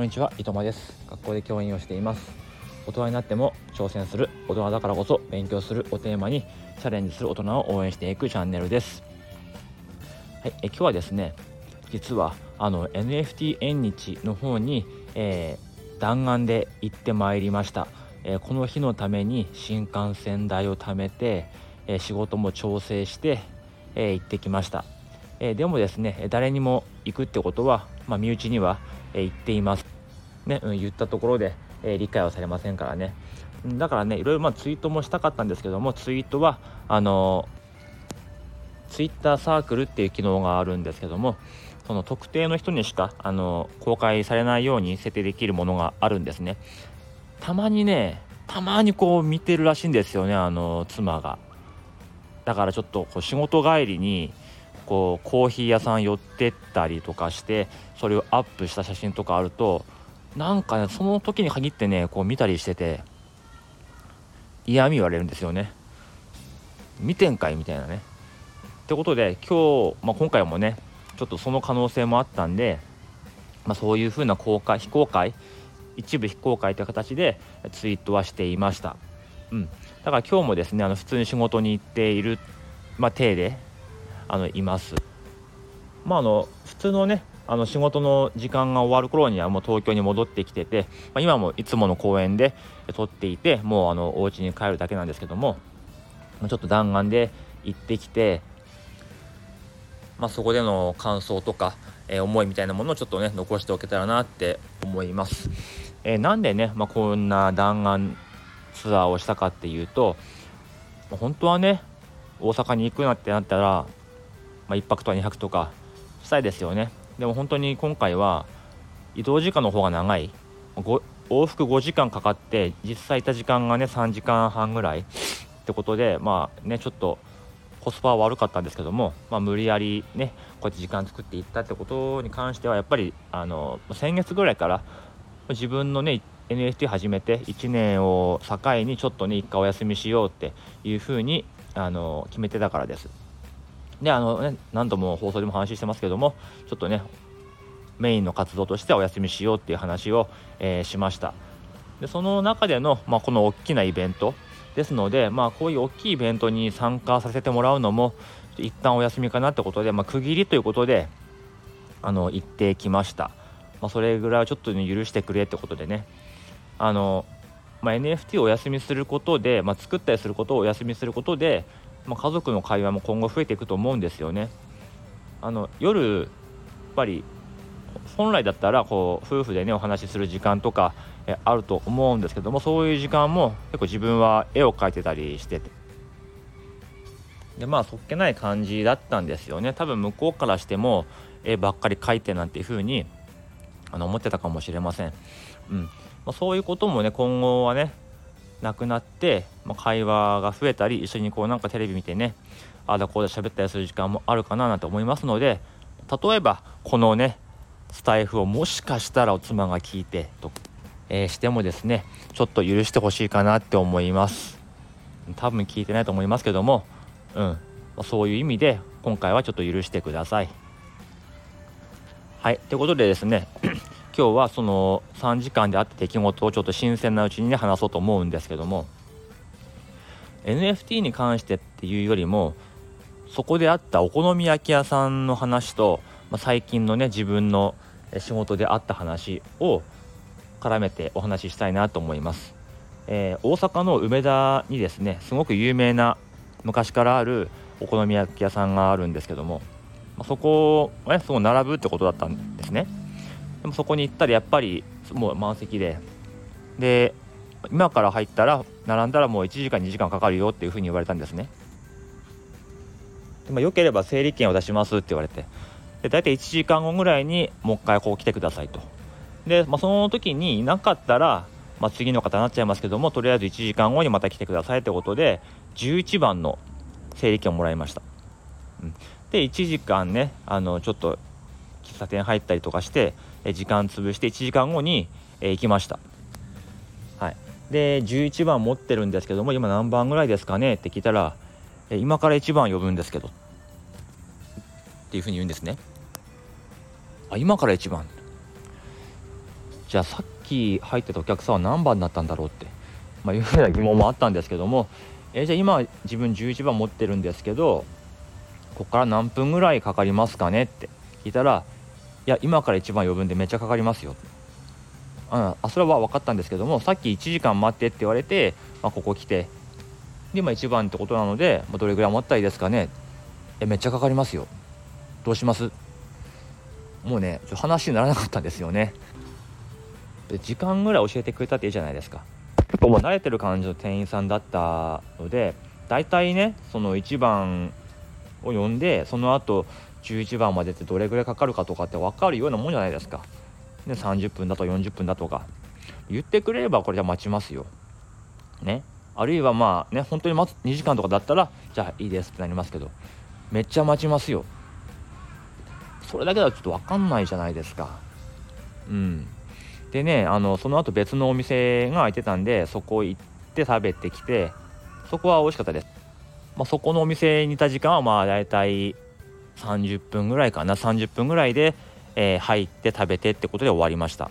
こんにちは、伊藤間です。学校で教員をしています。大人になっても挑戦する大人だからこそ勉強するをテーマにチャレンジする大人を応援していくチャンネルです。はい、え今日はですね、実はあの NFT 縁日の方に、えー弾丸で行ってまいりました。えーこの日のために新幹線代を貯めて、えー仕事も調整して、えー行ってきました。えーでもですね誰にも行くってことは、まあ、身内には、えー言っていま、ねうん、言ったところで、えー理解はされませんからね。だからねいろいろまあツイートもしたかったんですけどもツイートはあのツイッターサークルっていう機能があるんですけどもその特定の人にしかあの公開されないように設定できるものがあるんですね。たまにねたまにこう見てるらしいんですよねあの妻が。だからちょっとこう仕事帰りにこうコーヒー屋さん寄ってったりとかしてそれをアップした写真とかあるとなんかねその時に限ってねこう見たりしてて嫌味言われるんですよね。見てんかいみたいなね。ってことで今日、まあ、今回もねちょっとその可能性もあったんで、まあ、そういう風な公開非公開一部非公開という形でツイートはしていました、うん、だから今日もですねあの普通に仕事に行っている、まあ、体であのいます。まああの普通のねあの仕事の時間が終わる頃にはもう東京に戻ってきてて、まあ、今もいつもの公園で撮っていてもうあのお家に帰るだけなんですけどもちょっと弾丸で行ってきて、まあ、そこでの感想とか、えー思いみたいなものをちょっとね残しておけたらなって思います。えーなんでね、まあ、こんな弾丸ツアーをしたかっていうと本当はね大阪に行くなってなったら、まあ、1泊とか2泊とかしたいですよねでも本当に今回は移動時間の方が長い往復5時間かかって実際いた時間がね3時間半ぐらいってことでまあねちょっとコスパは悪かったんですけども、まあ、無理やりねこうやって時間作っていったってことに関してはやっぱりあの先月ぐらいから自分のね NFT 始めて1年を境にちょっとね一回お休みしようっていうふうにあの決めてたからです。であのね何度も放送でも話してますけどもちょっとねメインの活動としてはお休みしようっていう話を、えーしました。でその中での、まあ、この大きなイベントですので、まあ、こういう大きいイベントに参加させてもらうのも一旦お休みかなってことで、まあ、区切りということであの行ってきました、まあ、それぐらいはちょっと、ね、許してくれってことでね。あの、まあ、NFT をお休みすることで、まあ、作ったりすることをお休みすることで、まあ、家族の会話も今後増えていくと思うんですよね。あの夜やっぱり本来だったらこう夫婦でねお話しする時間とかえあると思うんですけどもそういう時間も結構自分は絵を描いてたりしてて。でまあそっけない感じだったんですよね。多分向こうからしても絵ばっかり描いてなんていう風にあの思ってたかもしれません、うん。まあ、そういうこともね今後はねなくなって、まあ、会話が増えたり一緒にこうなんかテレビ見てねあだこうだ喋ったりする時間もあるかななんて思いますので例えばこのねスタイフをもしかしたらお妻が聞いてと、えーしてもですねちょっと許してほしいかなって思います。多分聞いてないと思いますけどもうん。まそういう意味で今回はちょっと許してください。はい。ということでですね今日はその3時間であった出来事をちょっと新鮮なうちにね話そうと思うんですけども NFT に関してっていうよりもそこであったお好み焼き屋さんの話と、まあ、最近のね自分の仕事であった話を絡めてお話ししたいなと思います、えー大阪の梅田にですねすごく有名な昔からあるお好み焼き屋さんがあるんですけども、まあそこはねすごい並ぶってことだったんですね。でもそこに行ったらやっぱりもう満席で。で今から入ったら並んだらもう1時間2時間かかるよっていうふうに言われたんですね。で、まあ、よければ整理券を出しますって言われて。で大体1時間後ぐらいにもう一回こう来てくださいと。で、まあ、その時にいなかったら、まあ、次の方になっちゃいますけどもとりあえず1時間後にまた来てくださいってことで11番の整理券をもらいました、うん、で1時間ねあのちょっと喫茶店入ったりとかして時間潰して1時間後に、え行きました。はい。で11番持ってるんですけども今何番ぐらいですかねって聞いたら今から1番呼ぶんですけど。っていうふうに言うんですね。あ今から1番。じゃあさっき入ってたお客さんは何番だったんだろうって、まあ、いうふうな疑問もあったんですけども、え、じゃあ今自分11番持ってるんですけどここから何分ぐらいかかりますかねって聞いたらや今から1番呼ぶんでめっちゃかかりますよ。ああそれは分かったんですけどもさっき1時間待ってって言われて、まあ、ここ来てで今1番ってことなので、まあ、どれぐらい待ったらいいですかね。えめっちゃかかりますよ。どうします？もうね話にならなかったんですよね。で時間ぐらい教えてくれたっていいじゃないですか。結構もう慣れてる感じの店員さんだったので大体ねその1番を呼んでその後11番までってどれぐらいかかるかとかって分かるようなもんじゃないですか。で30分だと40分だとか言ってくれればこれじゃ待ちますよ。ね。あるいはまあね本当に待つ2時間とかだったらじゃあいいですってなりますけどめっちゃ待ちますよ。それだけだとちょっと分かんないじゃないですか。うん。でねあのその後別のお店が開いてたんでそこ行って食べてきてそこは美味しかったです。まあ、そこのお店にいた時間はまあ大体30分ぐらいかな。30分ぐらいで、えー、入って食べてってことで終わりました。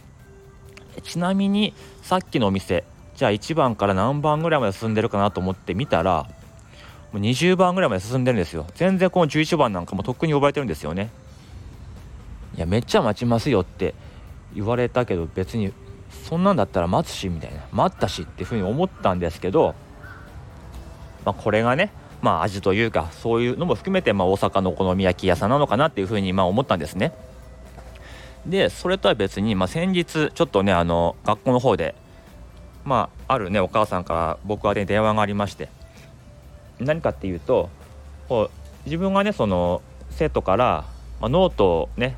ちなみにさっきのお店じゃあ1番から何番ぐらいまで進んでるかなと思って見たらもう20番ぐらいまで進んでるんですよ。全然この11番なんかもとっくに呼ばれてるんですよね。いやめっちゃ待ちますよって言われたけど別にそんなんだったら待つしみたいな。待ったしっていうふうに思ったんですけど、まあ、これがねまあ、味というかそういうのも含めて、まあ、大阪のお好み焼き屋さんなのかなっていうふうにまあ思ったんですね。でそれとは別に、まあ、先日ちょっとねあの学校の方で、まあ、あるねお母さんから僕はね電話がありまして何かっていうとこう自分がねその生徒から、まあ、ノートをね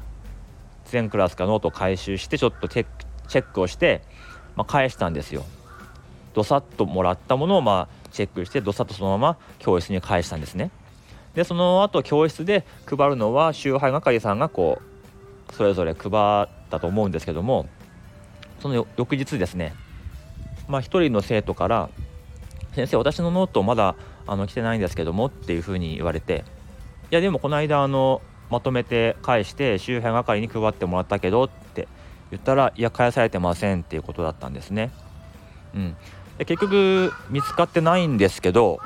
全クラスからノートを回収してちょっとチェックをして、まあ、返したんですよ。どさっともらったものをまあチェックしてどさっとそのまま教室に返したんですねでその後教室で配るのは集配係さんがこうそれぞれ配ったと思うんですけどもその翌日ですねまあ一人の生徒から「先生私のノートまだあの来てないんですけども」っていうふうに言われて「いやでもこの間あのまとめて返して集配係に配ってもらったけど」って言ったら「いや返されてません」っていうことだったんですね。うん、結局見つかってないんですけど、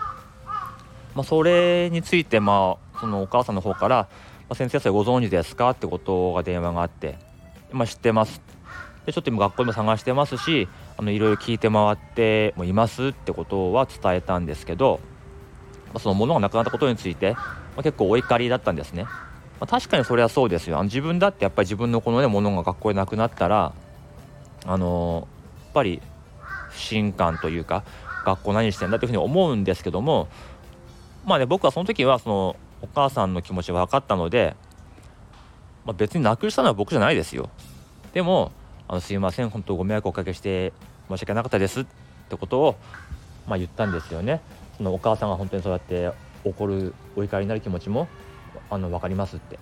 まあ、それについて、まあ、そのお母さんの方から「まあ、先生それご存知ですか?」ってことが電話があって「まあ、知ってます」でちょっと今学校でも探してますしあのいろいろ聞いて回ってもいますってことは伝えたんですけど、まあ、その物がなくなったことについて、まあ、結構お怒りだったんですね。まあ、確かにそれはそうですよ自分だってやっぱり自分のこのねものが学校でなくなったらあのやっぱり不信感というか学校何してんだというふうに思うんですけどもまあね僕はその時はそのお母さんの気持ち分かったので、まあ、別になくしたのは僕じゃないですよ。でもあのすいません本当ご迷惑をおかけして申し訳なかったですってことを、まあ、言ったんですよね。そのお母さんが本当にそうやって怒るお怒りになる気持ちもあの分かりますって、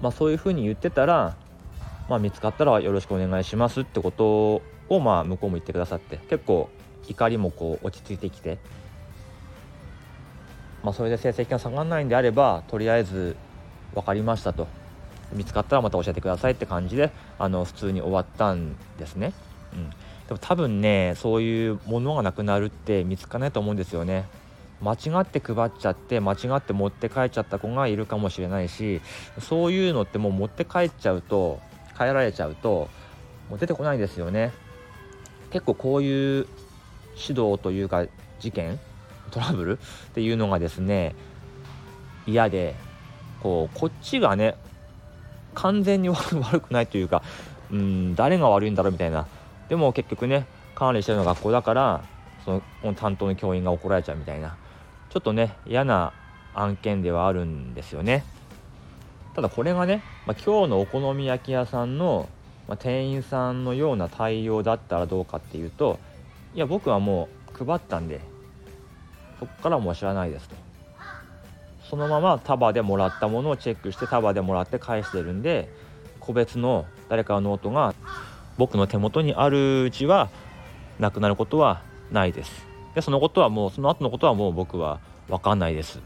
まあ、そういうふうに言ってたら、まあ、見つかったらよろしくお願いしますってことををまあ向こうも言ってくださって結構怒りもこう落ち着いてきて、まあ、それで成績が下がらないんであればとりあえず分かりましたと見つかったらまた教えてくださいって感じであの普通に終わったんですね。うん、でも多分ねそういうものがなくなるって見つかないと思うんですよね。間違って配っちゃって間違って持って帰っちゃった子がいるかもしれないしそういうのってもう持って帰っちゃうと帰られちゃうともう出てこないですよね。結構こういう指導というか事件トラブル？っていうのがですね嫌でこうこっちがね完全に 悪くないというかうん誰が悪いんだろうみたいな。でも結局ね管理してるの学校だからその担当の教員が怒られちゃうみたいな。ちょっとね嫌な案件ではあるんですよね。ただこれがね、まあ、今日のお好み焼き屋さんのまあ、店員さんのような対応だったらどうかっていうといや僕はもう配ったんでそこからもう知らないですとそのまま束でもらったものをチェックして束でもらって返してるんで個別の誰かのノートが僕の手元にあるうちはなくなることはないですでそのことはもうその後のことはもう僕は分かんないです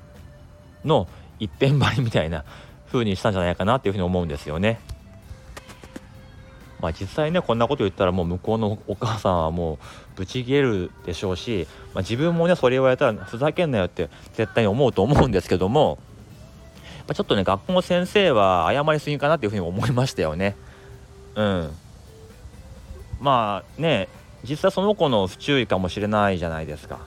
の一辺張りみたいな風にしたんじゃないかなっていうふうに思うんですよね。まあ、実際ねこんなこと言ったらもう向こうのお母さんはもうブチ切れるでしょうし、まあ、自分もねそれ言われたらふざけんなよって絶対に思うと思うんですけども、まあ、ちょっとね学校の先生は謝りすぎかなっていうふうに思いましたよね。うん、まあね実際その子の不注意かもしれないじゃないですか。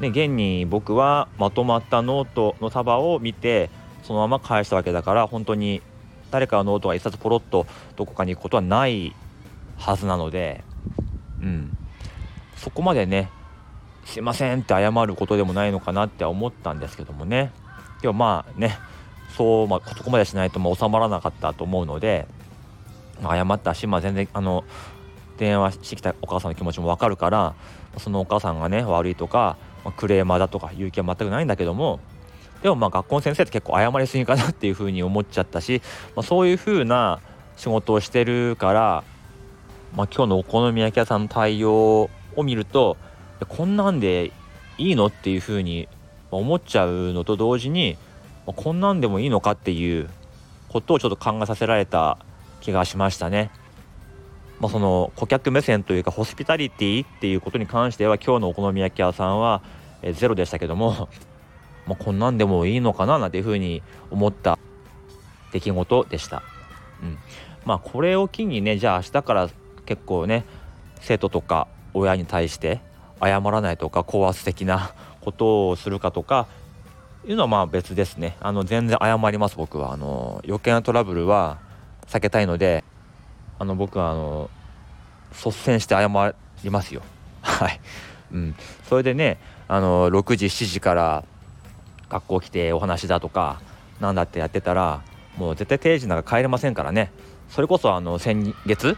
ね、現に僕はまとまったノートの束を見てそのまま返したわけだから本当に誰かのノートが一冊ポロッとどこかに行くことはないはずなので、うん、そこまでねすいませんって謝ることでもないのかなって思ったんですけどもね。でもまあねそう、まあ、そこまでしないとも収まらなかったと思うので、謝ったし、まあ、全然あの電話してきたお母さんの気持ちも分かるからそのお母さんがね悪いとか、まあ、クレーマーだとか言う気は全くないんだけどもでもまあ学校の先生って結構謝りすぎかなっていうふうに思っちゃったし、まあ、そういうふうな仕事をしてるから、まあ、今日のお好み焼き屋さんの対応を見るとこんなんでいいのっていうふうに思っちゃうのと同時に、ま、こんなんでもいいのかっていうことをちょっと考えさせられた気がしましたね。まあ、その顧客目線というかホスピタリティっていうことに関しては今日のお好み焼き屋さんはゼロでしたけどもまあ、こんなんでもいいのかななんていうふうに思った出来事でした。うん、まあこれを機にねじゃあ明日から結構ね生徒とか親に対して謝らないとか高圧的なことをするかとかいうのはまあ別ですね。あの全然謝ります僕は。あの余計なトラブルは避けたいのであの僕はあの率先して謝りますよ。はい、うん、それでねあの6時7時から学校来てお話だとか何だってやってたらもう絶対定時なんか帰れませんからね。それこそあの先月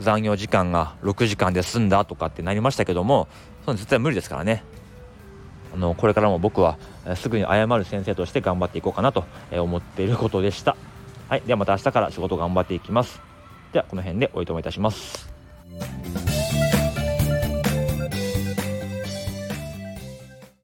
残業時間が6時間で済んだとかってなりましたけどもその絶対無理ですからね。あのこれからも僕はすぐに謝る先生として頑張っていこうかなと思っていることでした。はい。ではまた明日から仕事頑張っていきます。ではこの辺でおいとめいたします。